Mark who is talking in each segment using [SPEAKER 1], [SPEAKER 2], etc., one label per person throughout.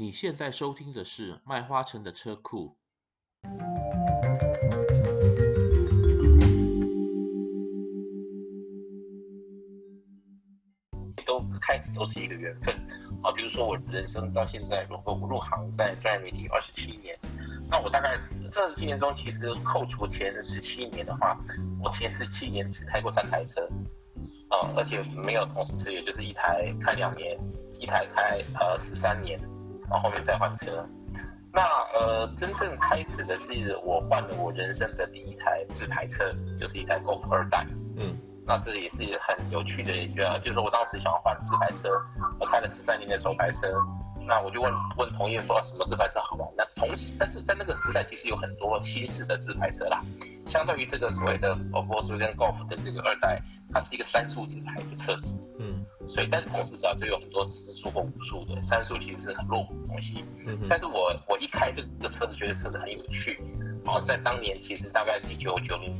[SPEAKER 1] 你现在收听的是卖花城的车库。
[SPEAKER 2] 都开始都是一个缘分啊，比如说我人生到现在，如果我入行在专业媒体二十七年，那我大概这二十七年中，其实扣除前十七年的话，我前十七年只开过三台车，啊，而且没有同时持有，就是一台开两年，一台开呃十三年，然后后面再换车。那呃，真正开始的是我换了我人生的第一台自排车，就是一台 Golf 二代，嗯。那这也是很有趣的，呃，就是说我当时想要换自排车，我开了十三年的手排车，那我就问问同业说什么自排车好玩？那同时，但是在那个时代其实有很多新式的自排车啦，相对于这个所谓的 Volkswagen Golf 的这个二代，它是一个三速自排的车子，嗯，所以但同时早就有很多四速或五速的，三速其实是很落伍的东西，嗯，但是我我一开这个车子觉得车子很有趣，哦，在当年其实大概一九九零。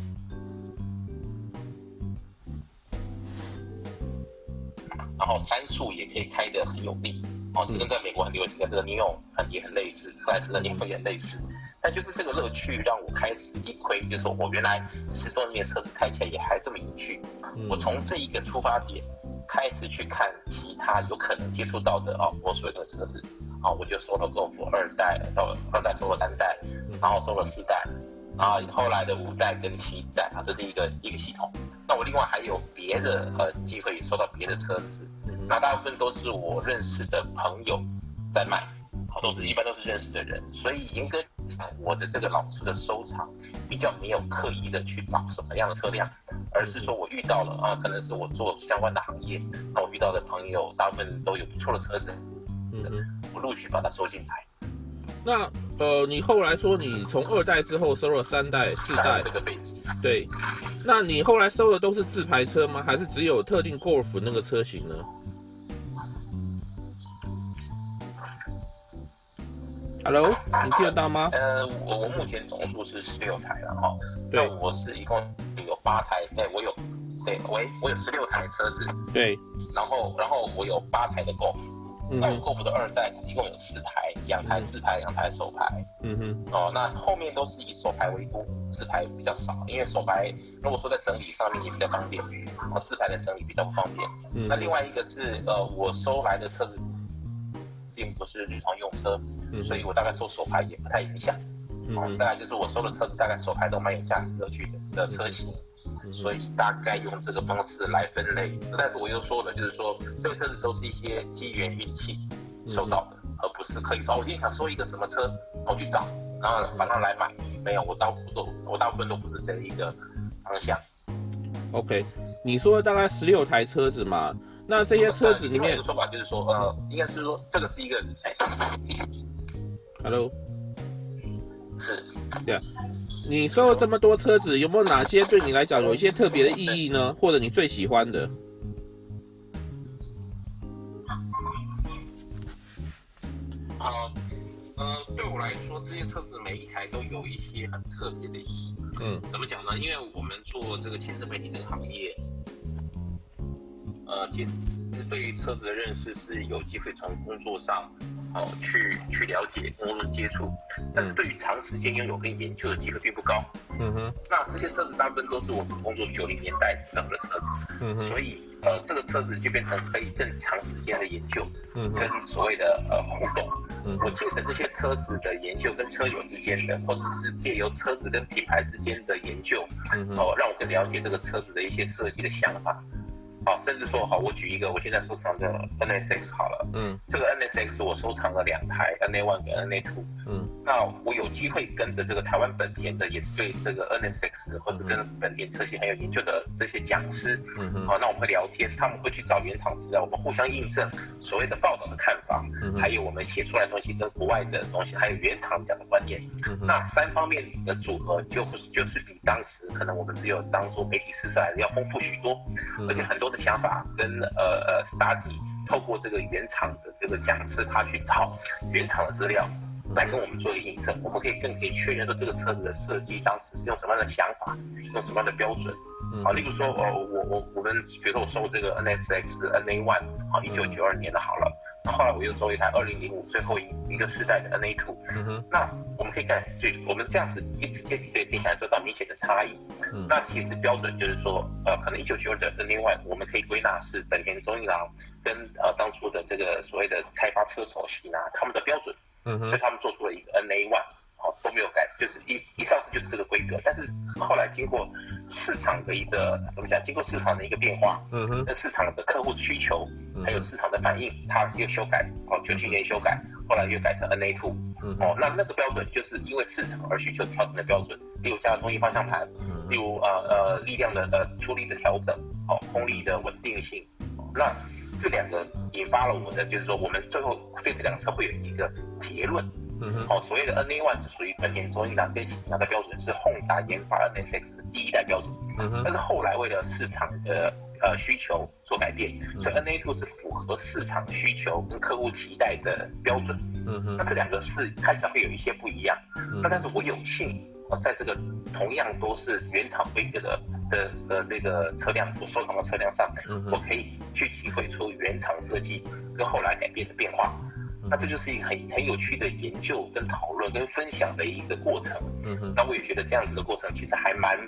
[SPEAKER 2] 然后三速也可以开得很有力，哦，这跟在美国很流行的这个 Neon 很也很类似，克莱斯勒 Neon 也很类似，但就是这个乐趣让我开始一窥，就是说我原来十多年车子开起来也还这么有趣，我从这一个出发点开始去看其他有可能接触到的哦，我所有的车子，啊，我就收了 Golf 二代，到二代收了三代，然后收了四代，啊，后来的五代跟七代啊，这是一个一个系统。那我另外还有别的呃机会收到别的车子，那大部分都是我认识的朋友在卖，好，都是一般都是认识的人，所以严格讲，我的这个老车的收藏比较没有刻意的去找什么样的车辆，而是说我遇到了啊，可能是我做相关的行业，那我遇到的朋友大部分都有不错的车子，嗯哼，我陆续把它收进来。
[SPEAKER 1] 那呃，你后来说你从二代之后收了三代、四代，
[SPEAKER 2] 这个背景，
[SPEAKER 1] 对。那你后来收的都是自排车吗？还是只有特定 Golf 那个车型呢？Hello，你听得到吗？
[SPEAKER 2] 呃，我我目前总数是十六台了哈。对，我是一共有八台，对，我有，对，我我有十六台车子。
[SPEAKER 1] 对。
[SPEAKER 2] 然后然后我有八台的 Golf。那我 Golf 的二代一共有四台，两台自排，两台手排。嗯哼。哦，那后面都是以手排为多，自排比较少，因为手排如果说在整理上面也比较方便，哦，自排的整理比较不方便。嗯。那另外一个是，呃，我收来的车子并不是日常用车，嗯，所以我大概收手牌也不太影响。嗯。再来就是我收的车子大概手牌都蛮有驾驶乐趣的的车型。所以大概用这个方式来分类，但是我又说了，就是说这个车子都是一些机缘运气收到的，而不是可以说我今天想收一个什么车，我去找，然后把它来买。没有，我大部分都我大部分都不是这一个方向。
[SPEAKER 1] OK，你说大概十六台车子嘛？那这些车子里面，
[SPEAKER 2] 有个说法就是说，呃，应该是说这个是一个，哎
[SPEAKER 1] ，Hello，
[SPEAKER 2] 是，
[SPEAKER 1] 对啊。你收了这么多车子，有没有哪些对你来讲有一些特别的意义呢？或者你最喜欢的？
[SPEAKER 2] 呃，呃，对我来说，这些车子每一台都有一些很特别的意义。嗯，怎么讲呢？因为我们做这个汽车媒体这个行业，呃，其实对于车子的认识是有机会从工作上。哦，去去了解，跟人接触，但是对于长时间拥有跟研究的机会并不高。嗯哼，那这些车子大部分都是我们工作九零年代时候的车子，嗯哼，所以呃，这个车子就变成可以更长时间的研究，嗯，跟所谓的呃互动。嗯，我借着这些车子的研究跟车友之间的，或者是借由车子跟品牌之间的研究，嗯，哦，让我更了解这个车子的一些设计的想法。好，甚至说好，我举一个我现在收藏的 NSX 好了，嗯，这个 NSX 我收藏了两台 NA One 跟 NA Two，嗯，那我有机会跟着这个台湾本田的，也是对这个 NSX 或者跟本田车型很有研究的这些讲师，嗯嗯，好，那我们会聊天，他们会去找原厂资料，我们互相印证所谓的报道的看法，嗯，还有我们写出来的东西跟国外的东西，还有原厂讲的观念，嗯，那三方面的组合就就是比当时可能我们只有当做媒体试车来的要丰富许多，而且很多。的想法跟呃呃 study 透过这个原厂的这个讲师，他去找原厂的资料来跟我们做一个印证，我们可以更可以确认说这个车子的设计当时是用什么样的想法，用什么样的标准。好，例如说，呃，我我我们比如说我收这个 NSX NA One 啊，一九九二年的好了，那后来我又收一台二零零五最后一一个世代的 NA Two，嗯，那我们可以看，就我们这样子一直接比对，可以感受到明显的差异。嗯，那其实标准就是说，呃，可能一九九二的 NA One，我们可以归纳是本田中一郎跟呃当初的这个所谓的开发车手喜拿他们的标准，嗯，所以他们做出了一个 NA One。好，都没有改，就是一一上市就是这个规格。但是后来经过市场的一个怎么讲？经过市场的一个变化，嗯哼，那市场的客户需求，还有市场的反应，它又修改。哦，九七年修改，后来又改成 NA Two。哦，那那个标准就是因为市场而需求调整的标准。例如加了动力方向盘，例如呃呃力量的呃出力的调整，哦，功率的稳定性。那这两个引发了我们的，就是说我们最后对这两个车会有一个结论。嗯哼，哦，所谓的 NA One 是属于本田中一郎跟喜拿的标准，是 Honda 研发 NSX 的第一代标准。嗯哼，但是后来为了市场的呃需求做改变，所以 NA Two 是符合市场需求跟客户期待的标准。嗯哼，那这两个是看起来会有一些不一样。那但是我有幸在这个同样都是原厂规格的的的这个车辆，我收藏的车辆上，我可以去体会出原厂设计跟后来改变的变化。那这就是一个很很有趣的研究、跟讨论、跟分享的一个过程。嗯哼。那我也觉得这样子的过程其实还蛮，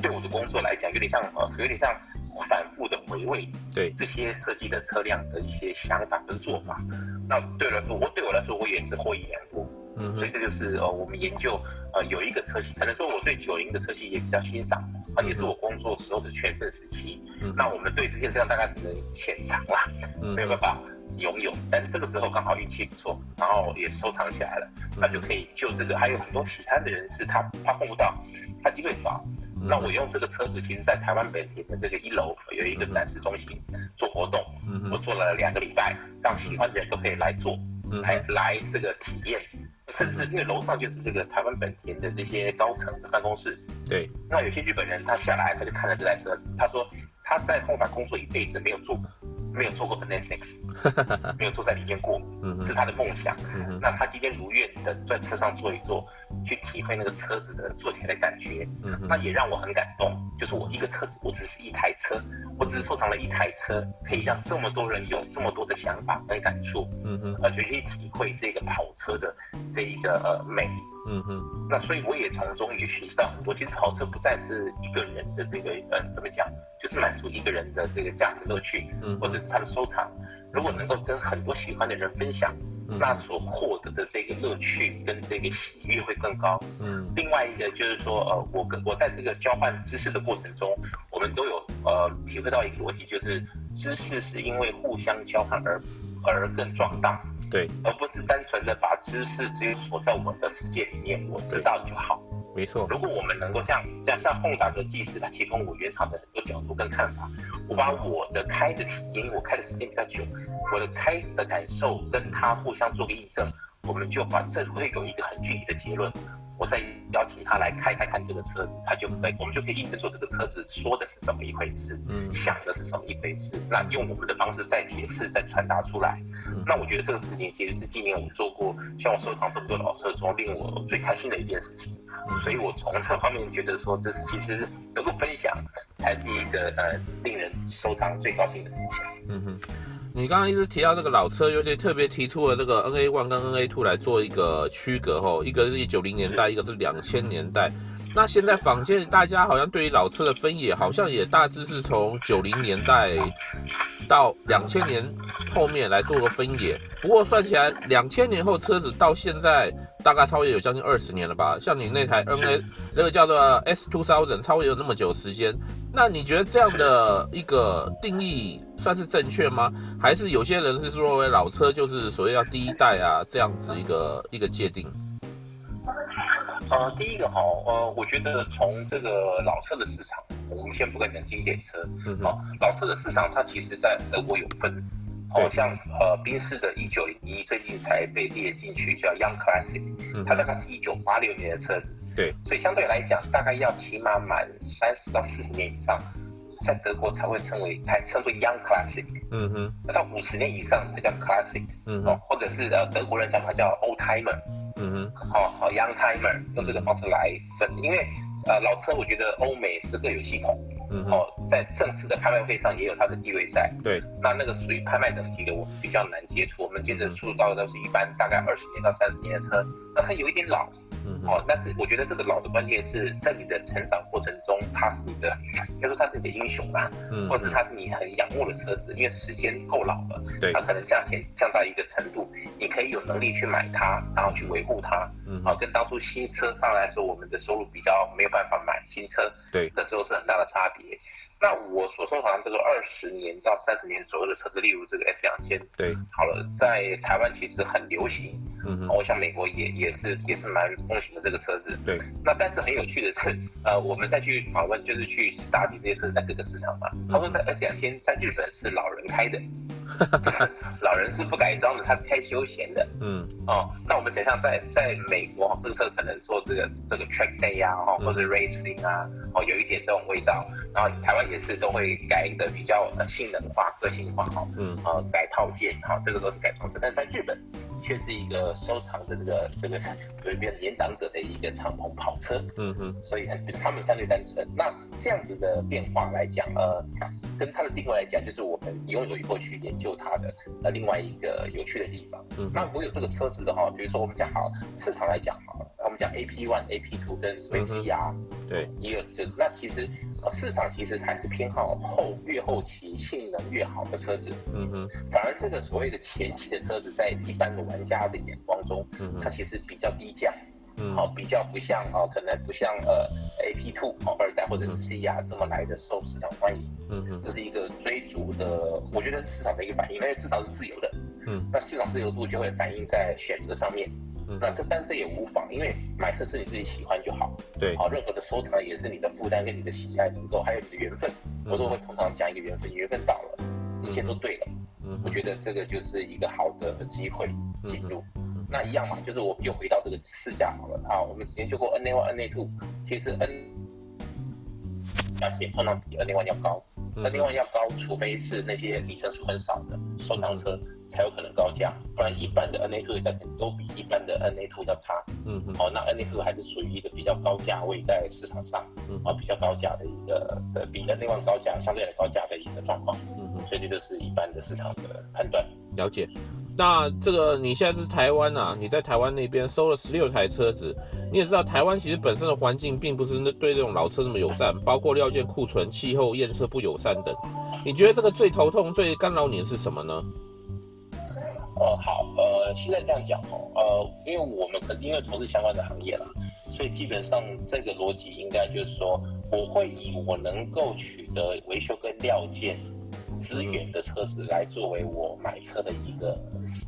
[SPEAKER 2] 对我的工作来讲，有点像呃，有点像反复的回味。对。这些设计的车辆的一些想法跟做法。那对我来说，我对我来说，我也是获益良多。嗯。所以这就是呃，我们研究呃有一个车系，可能说我对九零的车系也比较欣赏，啊，也是我工作时候的全盛时期。嗯。那我们对这些事情大概只能浅尝啦，没有办法。拥有，但是这个时候刚好运气不错，然后也收藏起来了，那就可以就这个，还有很多其他的人士，他他碰不到，他机会少，那我用这个车子，其实在台湾本田的这个一楼有一个展示中心做活动，我做了两个礼拜，让喜欢的人都可以来做，来来这个体验，甚至因为楼上就是这个台湾本田的这些高层的办公室，对，那有些日本人他下来他就看了这台车，他说他在后台工作一辈子没有做过。没有坐过 NSX，没有坐在里面过，是他的梦想。那他今天如愿的在车上坐一坐，去体会那个车子的坐起来的感觉，嗯那也让我很感动。就是我一个车子，我只是一台车，我只是收藏了一台车，可以让这么多人有这么多的想法跟感触，嗯哼，呃，就去体会这个跑车的这一个呃美。嗯哼，那所以我也从中也学习到很多。其实跑车不再是一个人的这个，嗯，怎么讲，就是满足一个人的这个驾驶乐趣，嗯，或者是他的收藏。如果能够跟很多喜欢的人分享，那所获得的这个乐趣跟这个喜悦会更高。嗯，另外一个就是说，呃，我跟我在这个交换知识的过程中，我们都有呃体会到一个逻辑，就是知识是因为互相交换而而更壮大。对，而不是单纯的把知识只有锁在我们的世界里面，我知道就好。没错，如果我们能够像像像空港的技师，他提供我原厂的很多角度跟看法，我把我的开的体验，因为我开的时间比较久，我的开的感受跟他互相做个印证，我们就把这会有一个很具体的结论。我再邀请他来开开看这个车子，他就可以，我们就可以印证说这个车子说的是怎么一回事，嗯，想的是什么一回事，那用我们的方式再解释、再传达出来。嗯、那我觉得这个事情其实是今年我们做过，像我收藏这么多老车中令我最开心的一件事情。嗯、所以我从这方面觉得说，这是其实能够分享，才是一个呃令人收藏最高兴的事情。嗯哼。
[SPEAKER 1] 你刚刚一直提到这个老车，有点特别提出了这个 NA One 跟 NA Two 来做一个区隔吼，一个是一九零年代，一个是两千年代。那现在坊间大家好像对于老车的分野，好像也大致是从九零年代到两千年后面来做个分野。不过算起来，两千年后车子到现在大概超越有将近二十年了吧？像你那台 NA 那个叫做 S Two Thousand，超越有那么久时间。那你觉得这样的一个定义算是正确吗？还是有些人是说为老车就是所谓要第一代啊这样子一个一个界定？
[SPEAKER 2] 呃，第一个哈，呃，我觉得从这个老车的市场，我们先不跟讲经典车，嗯，好，老车的市场它其实在德国有分，好像呃宾士的一九零一最近才被列进去叫 Young Classic，它大概是一九八六年的车子。对，所以相对来讲，大概要起码满三十到四十年以上，在德国才会称为才称作 Young Classic。嗯哼，那到五十年以上才叫 Classic。嗯哼，或者是呃德国人讲它叫 Old Timer。嗯哼，好好 Young Timer，用这个方式来分，因为呃老车我觉得欧美是各有系统。嗯，哦，在正式的拍卖会上也有它的地位在。
[SPEAKER 1] 对，
[SPEAKER 2] 那那个属于拍卖等级的，我们比较难接触。我们接触到的都是一般大概二十年到三十年的车，那它有一点老。嗯，哦，但是我觉得这个老的关键是在你的成长过程中，它是你的，比如说它是你的英雄吧，嗯，或者它是你很仰慕的车子，因为时间够老了，对，它可能价钱降到一个程度，你可以有能力去买它，然后去维护它，嗯，啊，跟当初新车上来的时候，我们的收入比较没有办法买新车，对，的时候是很大的差别。那我所收藏这个二十年到三十年左右的车子，例如这个 S 两千，对，好了，在台湾其实很流行，嗯，我想美国也也是也是蛮风行的这个车子，对。那但是很有趣的是，呃，我们再去访问，就是去 study 这些车在各个市场嘛，他说在 S 两天在日本是老人开的。老人是不改装的，他是开休闲的。嗯，哦，那我们想象在在美国，这个车可能做这个这个 track day 啊，哦，或者 racing 啊，哦，有一点这种味道。然后台湾也是都会改的比较性能化、个性化，哈，嗯，呃，改套件，哈，这个都是改装车。但在日本，却是一个收藏的这个这个有一边年长者的一个敞篷跑车。嗯哼，所以他们相对单纯。那这样子的变化来讲，呃。跟它的定位来讲，就是我们拥有以后去研究它的呃另外一个有趣的地方。嗯，那如果有这个车子的话，比如说我们讲好市场来讲好，我们讲 AP One、AP Two 跟 CR，对，也有就是那其实市场其实才是偏好后越后期性能越好的车子。嗯哼，反而这个所谓的前期的车子，在一般的玩家的眼光中，嗯，它其实比较低价。嗯，好，比较不像啊，可能不像呃，AP Two 哦，二代或者是 CR 这么来的受市场欢迎。嗯嗯，这是一个追逐的，我觉得市场的一个反应，因为市场是自由的。嗯，那市场自由度就会反映在选择上面。嗯，那这但这也无妨，因为买车是你自己喜欢就好。对，好，任何的收藏也是你的负担跟你的喜爱能够，还有你的缘分。我都会通常讲一个缘分，缘分到了，一切都对了。嗯，我觉得这个就是一个好的机会进入。那一样嘛，就是我们又回到这个市价好了啊。我们之前就过 NA One、NA Two，其实 N 价钱通常比 NA One 要高，NA One 要高，除非是那些里程数很少的收藏车才有可能高价，不然一般的 NA Two 的价钱都比一般的 NA Two 要差。嗯嗯。哦，那 NA Two 还是属于一个比较高价位在市场上，啊，比较高价的一个呃，比 NA One 高价相对来高价的一个状况。嗯嗯。所以这就是一般的市场的判断。了解。那这个你现在是台湾啊，你在台湾那边收了十六台车子，你也知道台湾其实本身的环境并不是那对这种老车那么友善，包括料件库存、气候、验车不友善等。你觉得这个最头痛、最干扰你的是什么呢？呃，好，呃，现在这样讲哦，呃，因为我们可因为从事相关的行业啦，所以基本上这个逻辑应该就是说，我会以我能够取得维修跟料件。资源的车子来作为我买车的一个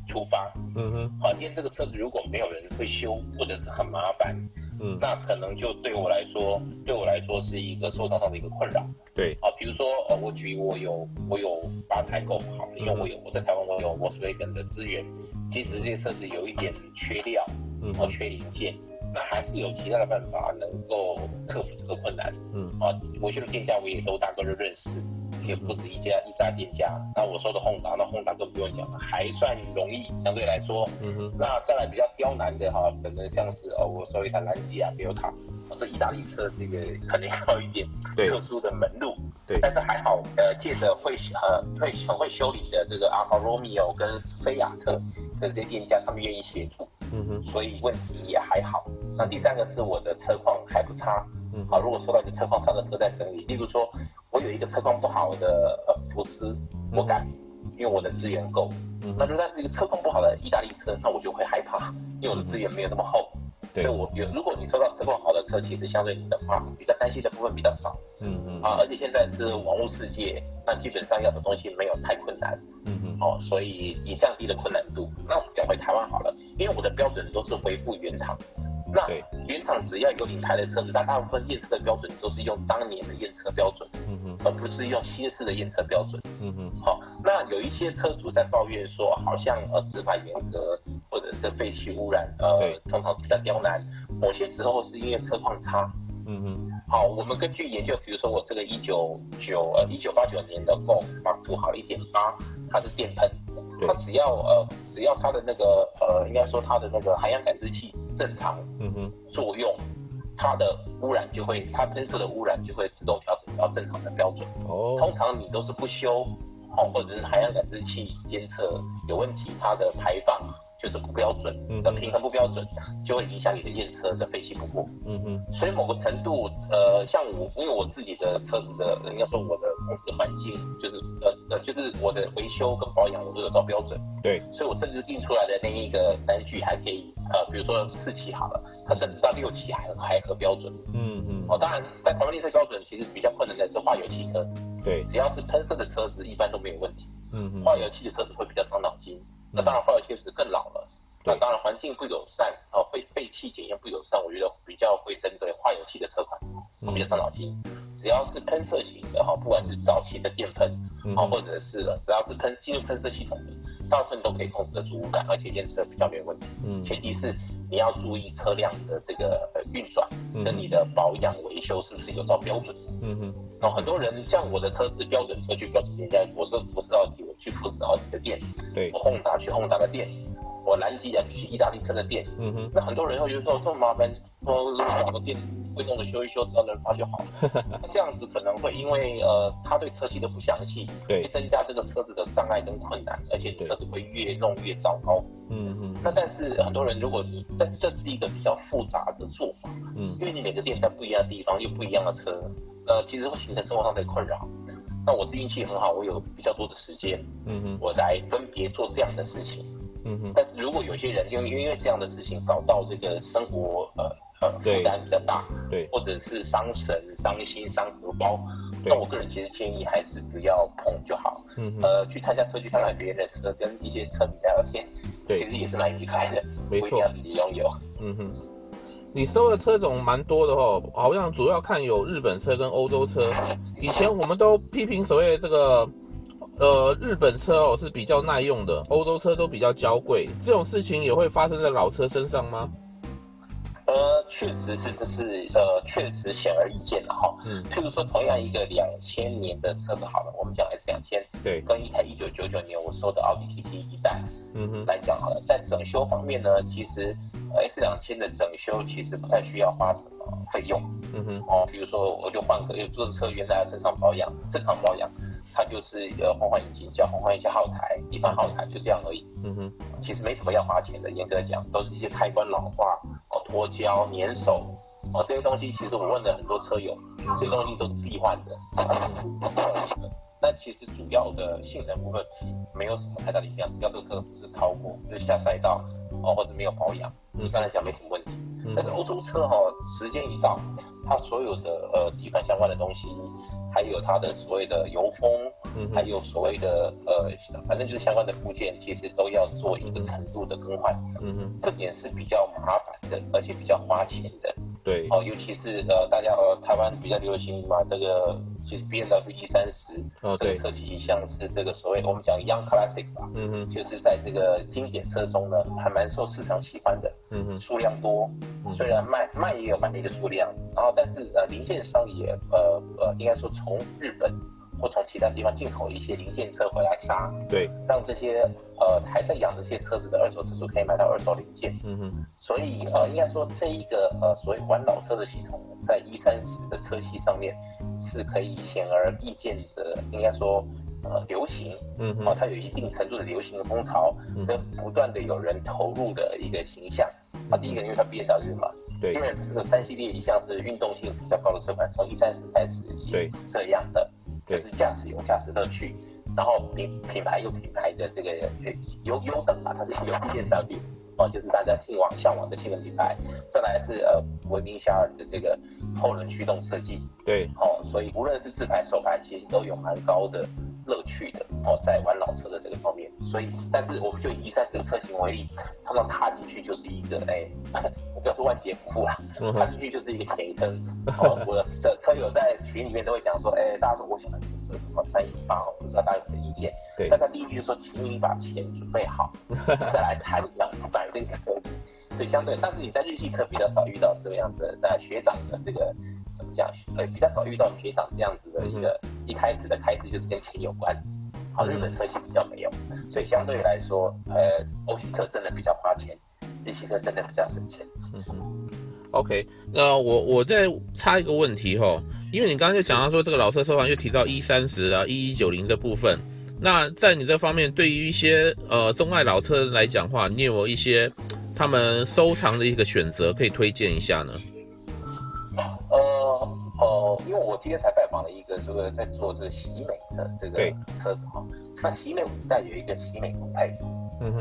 [SPEAKER 2] 出发。嗯哼，好，今天这个车子如果没有人会修，或者是很麻烦，嗯，那可能就对我来说，对我来说是一个收藏上的一个困扰。对，啊，比如说呃，我举我有我有把台 Golf 好，因为我有我在台湾我有 Volkswagen 的资源，其实这些车子有一点缺料，嗯，或缺零件，那还是有其他的办法能够克服这个困难。嗯，啊，维修的店家我也都大概都认识。也不是一家一家店家，那我说的 Honda，那 Honda 更不用讲了，还算容易，相对来说。嗯哼。那再来比较刁难的哈，可能像是哦，我说一台兰吉亚、Bielka，这意大利车这个可能要一点特殊的门路。对。但是还好，呃，借着会呃会很会修理的这个 Alfa Romeo 跟菲亚特的这些店家，他们愿意协助。嗯哼。所以问题也还好。那第三个是我的车况还不差。嗯。好，如果收到一个车况差的车在整理，例如说。我有一个车况不好的呃福斯，我敢，因为我的资源够。那如果它是一个车况不好的意大利车，那我就会害怕，因为我的资源没有那么厚。所以我有，如果你收到车况好的车，其实相对你的话，比较担心的部分比较少。嗯嗯。啊，而且现在是网络世界，那基本上要的东西没有太困难。嗯嗯。哦，所以也降低了困难度。那我们讲回台湾好了，因为我的标准都是回复原厂。那原厂只要有领牌的车子，它大部分验车的标准都是用当年的验车标准，嗯哼，而不是用新式的验车标准，嗯哼。好，那有一些车主在抱怨说，好像呃执法严格，或者是废气污染，呃，通常比较刁难。某些时候是因为车况差，嗯哼。好，我们根据研究，比如说我这个一九九呃一九八九年的 Golf Mark II 好一点八，它是电喷。它只要呃，只要它的那个呃，应该说它的那个海洋感知器正常，作用，它的污染就会，它喷射的污染就会自动调整到正常的标准。哦，通常你都是不修，哦，或者是海洋感知器监测有问题，它的排放。就是不标准的平衡不标准，就会影响你的验车的飞行不过。嗯哼，所以某个程度，呃，像我，因为我自己的车子的，应该说我的公司环境，就是呃呃，就是我的维修跟保养我都有照标准。对，所以我甚至定出来的那一个单据还可以，呃，比如说四期好了，它甚至到六期还还合标准。嗯嗯。哦，当然，在台湾验车标准其实比较困难的是化油汽车。对，只要是喷射的车子，一般都没有问题。嗯嗯。化油器的车子会比较伤脑筋。那当然，化油器是更老了。那当然，环境不友善，哦，废废气检验不友善，我觉得比较会针对化油器的车款，会比较伤脑筋。只要是喷射型的哈，不管是早期的电喷，啊，或者是只要是喷进入喷射系统的，大部分都可以控制得住雾感，而且验车比较没有问题。嗯，前提是你要注意车辆的这个运转跟你的保养维修是不是有照标准。嗯嗯。然后很多人像我的车是标准车去标准店家，我说福斯奥迪，我去福斯奥迪的店，对，我轰达去轰达的店，我南极啊就去意大利车的店，嗯哼，那很多人会觉得说这么麻烦，说找个店会弄的修一修，只要能发就好了。那这样子可能会因为呃他对车系的不详细，对，会增加这个车子的障碍跟困难，而且车子会越弄越糟糕。嗯嗯。那但是很多人如果你，但是这是一个比较复杂的做法，嗯，因为你每个店在不一样的地方，又不一样的车。呃，其实会形成生活上的困扰。那我是运气很好，我有比较多的时间，嗯哼，我来分别做这样的事情，嗯哼。但是如果有些人因为因为这样的事情搞到这个生活呃呃负担比较大，对，或者是伤神、伤心、伤荷包，那我个人其实建议还是不要碰就好。嗯哼，呃，去参加车去看看别人的车，跟一些车迷聊聊天，对，其实也是蛮愉快的，没错，不一定要自己拥有。嗯哼。
[SPEAKER 1] 你收的车种蛮多的哦，好像主要看有日本车跟欧洲车。以前我们都批评所谓的这个，呃，日本车哦是比较耐用的，欧洲车都比较娇贵。这种事情也会发生在老车身上吗？
[SPEAKER 2] 呃，确实是，这是呃，确实显而易见的哈。嗯。譬如说，同样一个两千年的车子好了，我们讲 S 两千，对，跟一台一九九九年我收的奥迪 TT 一代，嗯哼，来讲好了，在整修方面呢，其实。S 两千的整修其实不太需要花什么费用，嗯哼，哦，比如说我就换个，因为这车原来正常保养，正常保养，它就是一个换换引擎，叫换换一些耗材，一般耗材就这样而已，嗯哼，其实没什么要花钱的，严格来讲都是一些开关老化，哦，脱胶、粘手，哦，这些东西其实我问了很多车友，这些东西都是必换的，那其实主要的性能部分没有什么太大的影响，只要这个车不是超过，就是下赛道。哦，或者没有保养，一般来讲没什么问题。但是欧洲车哈、哦，时间一到，它所有的呃底盘相关的东西，还有它的所谓的油封，还有所谓的呃，反正就是相关的部件，其实都要做一个程度的更换。嗯哼，这点是比较麻烦的，而且比较花钱的。对，哦，尤其是呃，大家呃，台湾比较流行嘛，这个其实 BMW E 三十，哦，这个车型像是这个所谓我们讲 Young Classic 吧，嗯哼，就是在这个经典车中呢，还蛮受市场喜欢的，嗯哼，数量多，虽然卖卖也有卖的数量，然后但是呃，零件商也呃呃，应该说从日本。或从其他地方进口一些零件车回来杀，对，让这些呃还在养这些车子的二手车主可以买到二手零件。嗯哼，所以呃应该说这一个呃所谓玩老车的系统，在一三十的车系上面是可以显而易见的，应该说呃流行。嗯哼，哦，它有一定程度的流行的风潮，跟不断的有人投入的一个形象。啊第一个因为它 BMW 嘛，对，因为这个三系列一向是运动性比较高的车款，从一三四开始也是这样的。就是驾驶有驾驶乐趣，然后品品牌有品牌的这个优优等吧，它是有 BMW 哦，就是大家向往向往的性能品牌。再来是呃闻名遐邇的这个后轮驱动设计，对，哦，所以无论是自排手排，其实都有蛮高的乐趣的哦，在玩老车的这个方面。所以，但是我们就以 E30 的车型为例，他们踏进去就是一个哎。不要说万劫不复了，踏进去就是一个钱坑。哦，我的车车友在群里面都会讲说，哎、欸，大家说我想买这车什么三一八，我不知道大家有什么意见。对，但他第一句就说，请你把钱准备好，再来谈两百跟可以。所以相对，但是你在日系车比较少遇到这个样子的学长的这个怎么讲？呃，比较少遇到学长这样子的一个一开始的开支就是跟钱有关。好，日本车型比较没有，所以相对来说，呃，欧系车真的比较花钱。日系车真的比较省钱。嗯哼
[SPEAKER 1] ，OK，那我我再插一个问题哈，因为你刚刚就讲到说这个老车收藏，又提到一三十啊、一一九零这部分，那在你这方面，对于一些呃钟爱老车来讲的话，你有没有一些他们收藏的一个选择可以推荐一下呢？
[SPEAKER 2] 因为我今天才拜访了一个这个在做这个喜美的这个车子哈，那喜美五代有一个喜美酷配。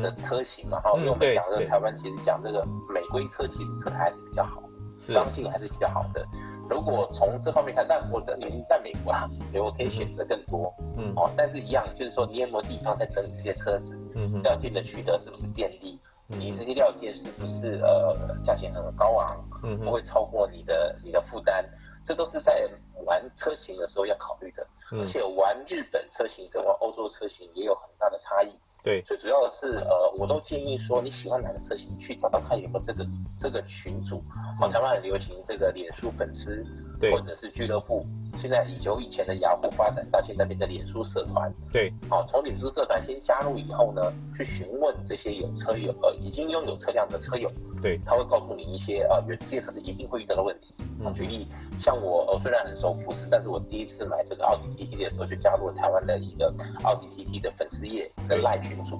[SPEAKER 2] 的车型嘛，哈、嗯，因为我们讲这个台湾，其实讲这个美规车，其实车还是比较好的，刚性还是比较好的。如果从这方面看，但我的年龄在美国啊，所以我可以选择更多，嗯，哦，但是一样，就是说你有没有地方在整理这些车子，嗯，料件的取得是不是便利？嗯、你这些料件是不是呃价钱很高昂，嗯，不会超过你的你的负担？这都是在玩车型的时候要考虑的，而且玩日本车型跟玩欧洲车型也有很大的差异。
[SPEAKER 1] 对，
[SPEAKER 2] 最主要的是，呃，我都建议说，你喜欢哪个车型，去找找看有没有这个这个群组。哦，台湾很流行这个脸书粉丝，对，或者是俱乐部。现在以久以前的雅虎发展到现在变成脸书社团。对，好，从脸书社团先加入以后呢，去询问这些有车友呃已经拥有车辆的车友。对，他会告诉你一些啊有这些车子一定会遇到的问题。嗯，举例，像我，我虽然很熟福斯，但是我第一次买这个奥迪 TT 的时候，就加入了台湾的一个奥迪 TT 的粉丝页的赖群组。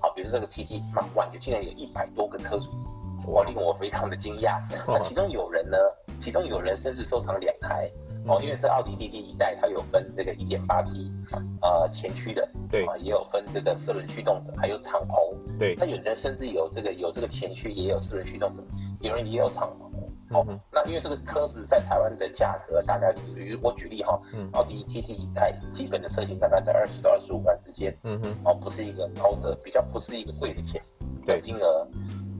[SPEAKER 2] 好，比如说这个 TT Mark One 就竟然有一百多个车主，哇，令我非常的惊讶。那其中有人呢，其中有人甚至收藏两台。哦，因为是奥迪 TT 一代，它有分这个 1.8T，呃，前驱的，对啊，也有分这个四轮驱动的，还有敞篷，对。那有人甚至有这个有这个前驱，也有四轮驱动的，有人也有敞篷。哦，那因为这个车子在台湾的价格大概，比如我举例哈，奥迪 TT 一代基本的车型大概在二十到二十五万之间，嗯哼，哦，不是一个高的，比较不是一个贵的钱，对，金额。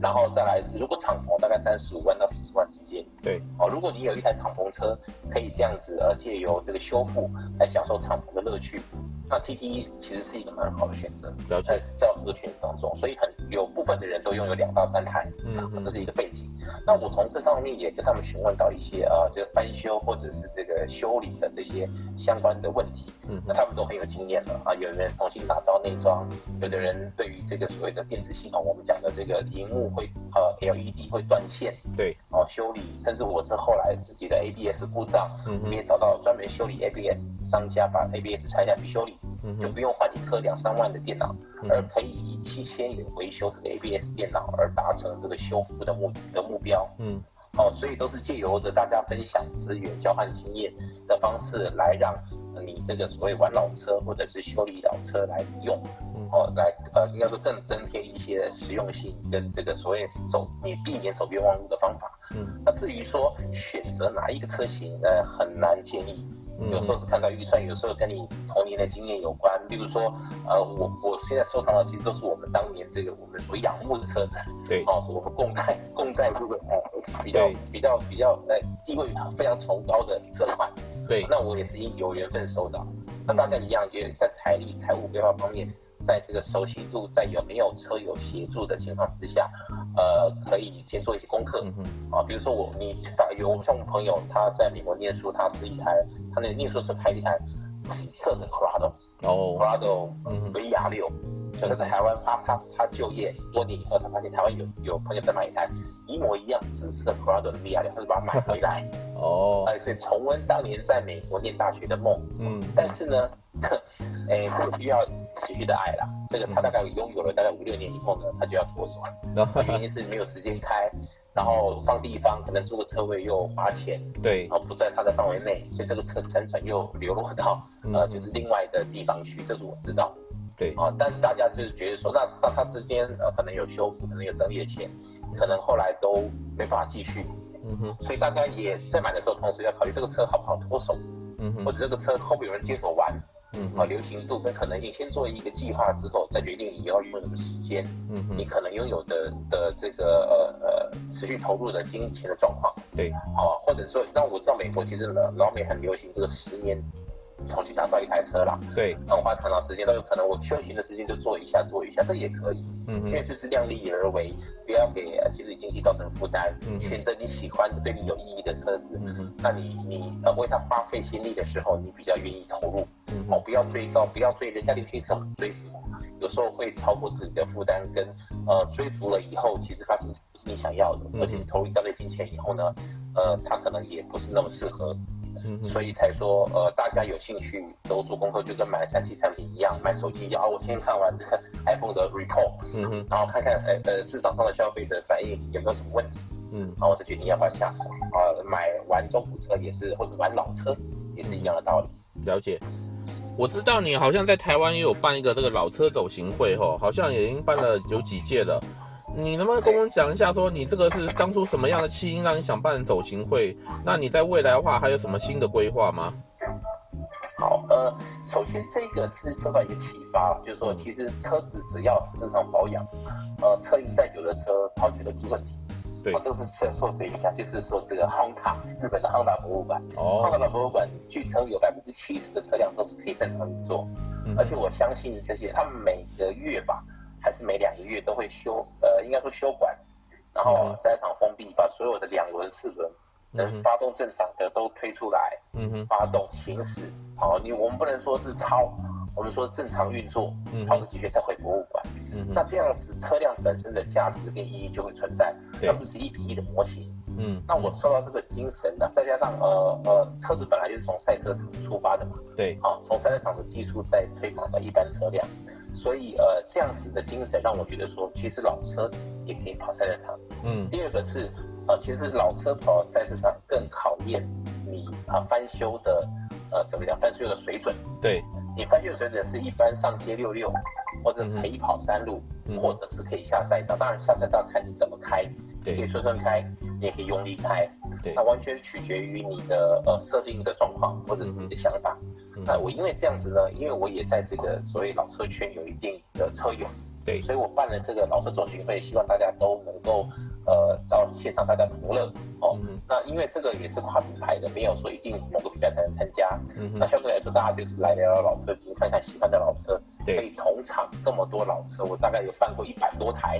[SPEAKER 2] 然后再来是，如果敞篷大概三十五万到四十万之间。对，哦，如果你有一台敞篷车，可以这样子呃借由这个修复来享受敞篷的乐趣，那 TT 其实是一个蛮好的选择。在在这个圈子当中，所以很有部分的人都拥有两到三台，嗯，这是一个背景。那我从这上面也跟他们询问到一些呃，这个翻修或者是这个修理的这些相关的问题，嗯，那他们都很有经验了啊，有人重新打造内装，有的人对于这个所谓的电子系统，我们讲的这个荧幕。会呃 LED 会断线，对。哦修理，甚至我是后来自己的 ABS 故障，嗯，也找到专门修理 ABS 商家，把 ABS 拆下去修理，嗯，就不用换一颗两三万的电脑，嗯，而可以以七千元维修这个 ABS 电脑而达成这个修复的目的目标，嗯，哦，所以都是借由着大家分享资源、交换经验的方式来让你这个所谓玩老车或者是修理老车来用。哦，来，呃，应该说更增添一些实用性跟这个所谓走你避免走冤枉路的方法。嗯，那至于说选择哪一个车型，呃，很难建议。有时候是看到预算，有时候跟你童年的经验有关。比如说，呃，我我现在收藏的其实都是我们当年这个我们所仰慕的车子。对，哦，是我们共贷 共在这个呃比较比较比较呃地位非常崇高的车款。对，那我也是因有缘分收到。那大家一样，也在财力财务规划方面。在这个熟悉度，在有没有车友协助的情况之下，呃，可以先做一些功课，嗯、啊，比如说我你打有像我朋友他在美国念书，他是一台他那个念书是开一台紫色的 Corrado 哦，Corrado 嗯 VR 六就是在台湾他他他就业多年以后，他发现台湾有有朋友在买一台一模一样紫色 Corrado 的 VR 六他就把它买回来 哦，而且重温当年在美国念大学的梦，嗯，但是呢。哎，这个必须要持续的爱啦。这个他大概拥有了大概五六年以后呢，他就要脱手。原因是没有时间开，然后放地方可能租个车位又花钱，对，然后不在他的范围内，所以这个车辗转又流落到呃就是另外的地方去，这是我知道。对啊，但是大家就是觉得说，那那他之间呃可能有修复，可能有整理的钱，可能后来都没办法继续。嗯哼，所以大家也在买的时候，同时要考虑这个车好不好脱手，嗯哼，或者这个车会不会有人接手玩。嗯，啊，流行度跟可能性，先做一个计划之后，再决定你要拥有什么时间。嗯，你可能拥有的的这个呃呃持续投入的金钱的状况。对，好，或者说，那我知道美国其实老老美很流行这个十年重新打造一台车啦。对，那我花长长时间都有可能，我休息的时间就做一下做一下，这也可以。嗯，因为就是量力而为，不要给其实经济造成负担。嗯，选择你喜欢的、对你有意义的车子。嗯，那你你呃为它花费心力的时候，你比较愿意投入。哦，不要追高，不要追人家流行什么追什么，有时候会超过自己的负担，跟呃追逐了以后，其实发现不是你想要的，而且你投入一大堆金钱以后呢，呃，它可能也不是那么适合，所以才说呃大家有兴趣都做功课，就跟买三 C 产品一样，买手机一样啊，我先看完这个 iPhone 的 report，嗯哼，然后看看呃呃市场上的消费者反应有没有什么问题，嗯，然后我再决定要不要下手啊，买完中古车也是，或者玩老车也是一样的道理，
[SPEAKER 1] 了解。我知道你好像在台湾也有办一个这个老车走行会吼，好像也已经办了有几届了。你能不能跟我们讲一下，说你这个是当初什么样的起因让你想办走行会？那你在未来的话还有什么新的规划吗？
[SPEAKER 2] 好，呃，首先这个是受到一个启发，就是说其实车子只要正常保养，呃，车龄再久的车跑起来都不是问题。
[SPEAKER 1] 对，
[SPEAKER 2] 哦，这个是受受这影响，就是说这个 Honda 日本的 Honda 博物馆，哦，Honda 博物馆据称有百分之七十的车辆都是可以正常运作，嗯，而且我相信这些，他们每个月吧，还是每两个月都会修，呃，应该说修管，然后赛场封闭，把所有的两轮、四轮能发动正常的都推出来，嗯哼，发动行驶，好，你我们不能说是超。我们说正常运作，跑个几圈再回博物馆，嗯，那这样子车辆本身的价值跟意义就会存在，而不是一比一的模型。嗯，那我受到这个精神呢，再加上呃呃，车子本来就是从赛车场出发的嘛，
[SPEAKER 1] 对，
[SPEAKER 2] 好，从赛车场的技术再推广到一般车辆，所以呃这样子的精神让我觉得说，其实老车也可以跑赛车场。嗯，第二个是呃，其实老车跑赛车场更考验你啊翻修的呃怎么讲翻修的水准。
[SPEAKER 1] 对。
[SPEAKER 2] 你翻修水准是一般上街溜溜，或者可以跑山路，嗯，或者是可以下赛道。当然下赛道看你怎么开，可以顺顺开，你也可以用力开。对，那完全取决于你的呃设定的状况或者是你的想法。嗯、那我因为这样子呢，因为我也在这个所谓老车圈有一定的车友，对，所以我办了这个老车走巡会，希望大家都能够呃到现场大家同乐哦。嗯那因为这个也是跨品牌的，没有说一定某个品牌才能参加。嗯，那相对来说，大家就是来聊聊老车机，看看喜欢的老车。对，可以同场这么多老车，我大概有办过一百多台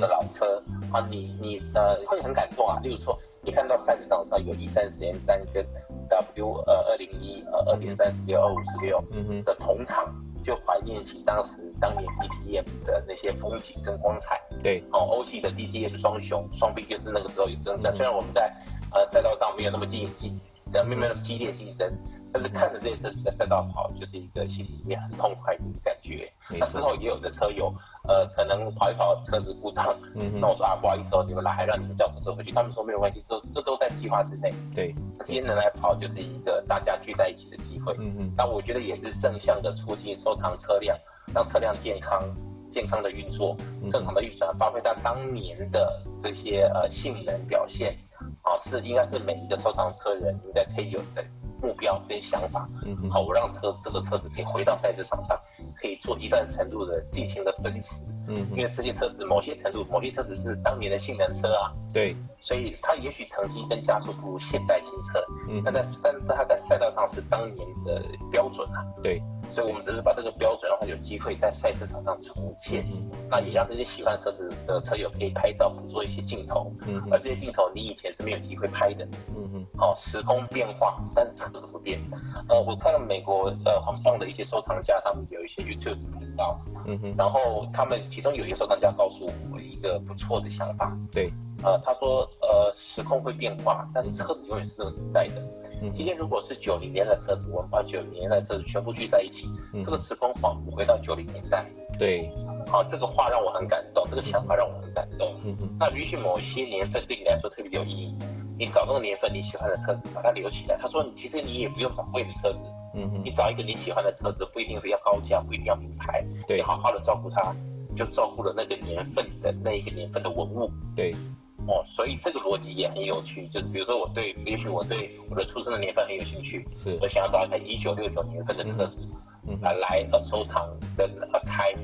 [SPEAKER 2] 的老车。嗯、啊，你你呃会很感动啊。例如说，你看到赛道上上有 E 三十 M 三跟 W 呃二零一呃二点三十六二五十六的同场。就怀念起当时当年 DTM 的那些风景跟光彩。对，哦，欧系的 DTM 双雄双臂就是那个时候有征战。虽然我们在呃赛道上没有那么激激，没有没有那么激烈竞争，但是看着这些车子在赛道跑，就是一个心里面很痛快的感觉。那事后也有的车友。呃，可能跑一跑车子故障，嗯，那我说啊，不好意思哦，你们来还让你们叫车车回去。他们说没有关系，这这都在计划之内。对，今天能来跑就是一个大家聚在一起的机会。嗯嗯，那我觉得也是正向的促进收藏车辆，让车辆健康健康的运作，正常的运转，发挥它当年的这些呃性能表现，啊，是应该是每一个收藏车人应该可以有的。目标跟想法，嗯，好，我让车这个车子可以回到赛车场上，可以做一段程度的进行的奔驰，嗯，因为这些车子某些程度，某些车子是当年的性能车啊，对，所以它也许曾经跟加速不如现代新车，嗯，但在但它在赛道上是当年的标准啊，对。所以，我们只是把这个标准，让它有机会在赛车场上重现，嗯，那也让这些喜欢车子的车友可以拍照，捕捉一些镜头，嗯，而这些镜头你以前是没有机会拍的，嗯嗯，好，时空变化，但车子不变。呃，我看到美国呃很棒的一些收藏家，他们有一些 YouTube 频道，嗯哼，然后他们其中有一个收藏家告诉我一个不错的想法，对。呃，他说，呃，时空会变化，但是车子永远是这个年代的。今天如果是九零年的车子，我们把九零年代的车子全部聚在一起，这个时空仿佛回到九零年代。对，好，这个话让我很感动，这个想法让我很感动。那允许某一些年份对你来说特别有意义，你找那个年份你喜欢的车子，把它留起来。他说，其实你也不用找贵的车子，嗯，你找一个你喜欢的车子，不一定非要高价，不一定要名牌，对，好好的照顾它，就照顾了那个年份的那一个年份的文物。对。哦，所以这个逻辑也很有趣，就是比如说我对，也许我对我的出生的年份很有兴趣，是。我想要找一台一九六九年份的车子，嗯，来来呃收藏跟呃开，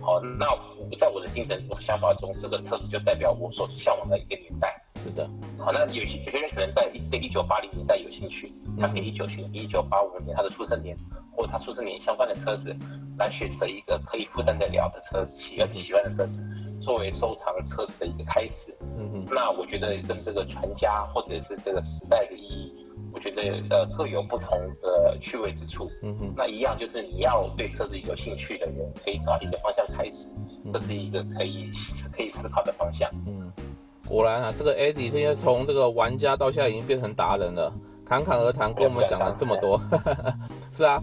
[SPEAKER 2] 好，那我在我的精神我的想法中，这个车子就代表我所向往的一个年代。是的，好，那有些有些人可能在对一九八零年代有兴趣，他可以一九七一九八五年他的出生年或他出生年相关的车子，来选择一个可以负担得了的车子，喜欢喜欢的车子。作为收藏车子的一个开始，嗯嗯，那我觉得跟这个传家或者是这个时代的意义，我觉得呃各有不同的趣味之处。嗯嗯，那一样就是你要对车子有兴趣的人，可以找一个方向开始，这是一个可以可以思考的方向。
[SPEAKER 1] 嗯，果然啊，这个 Eddie 现在从这个玩家到现在已经变成达人了，侃侃而谈跟我们讲了这么多。是啊，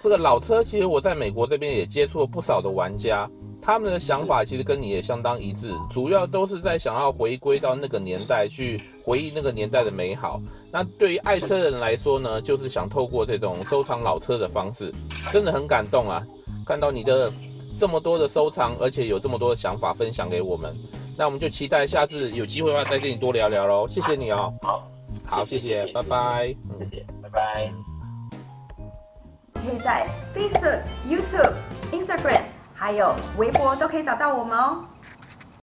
[SPEAKER 1] 这个老车其实我在美国这边也接触了不少的玩家。他们的想法其实跟你也相当一致，主要都是在想要回归到那个年代去回忆那个年代的美好。那对于爱车人来说呢，就是想透过这种收藏老车的方式，真的很感动啊！看到你的这么多的收藏，而且有这么多的想法分享给我们，那我们就期待下次有机会的话再跟你多聊聊喽。谢谢你哦。
[SPEAKER 2] 好，
[SPEAKER 1] 好，谢谢，谢谢，拜拜。
[SPEAKER 2] 谢谢，拜拜。
[SPEAKER 3] 可以在 Facebook、YouTube、Instagram。还有微博都可以找到我们哦。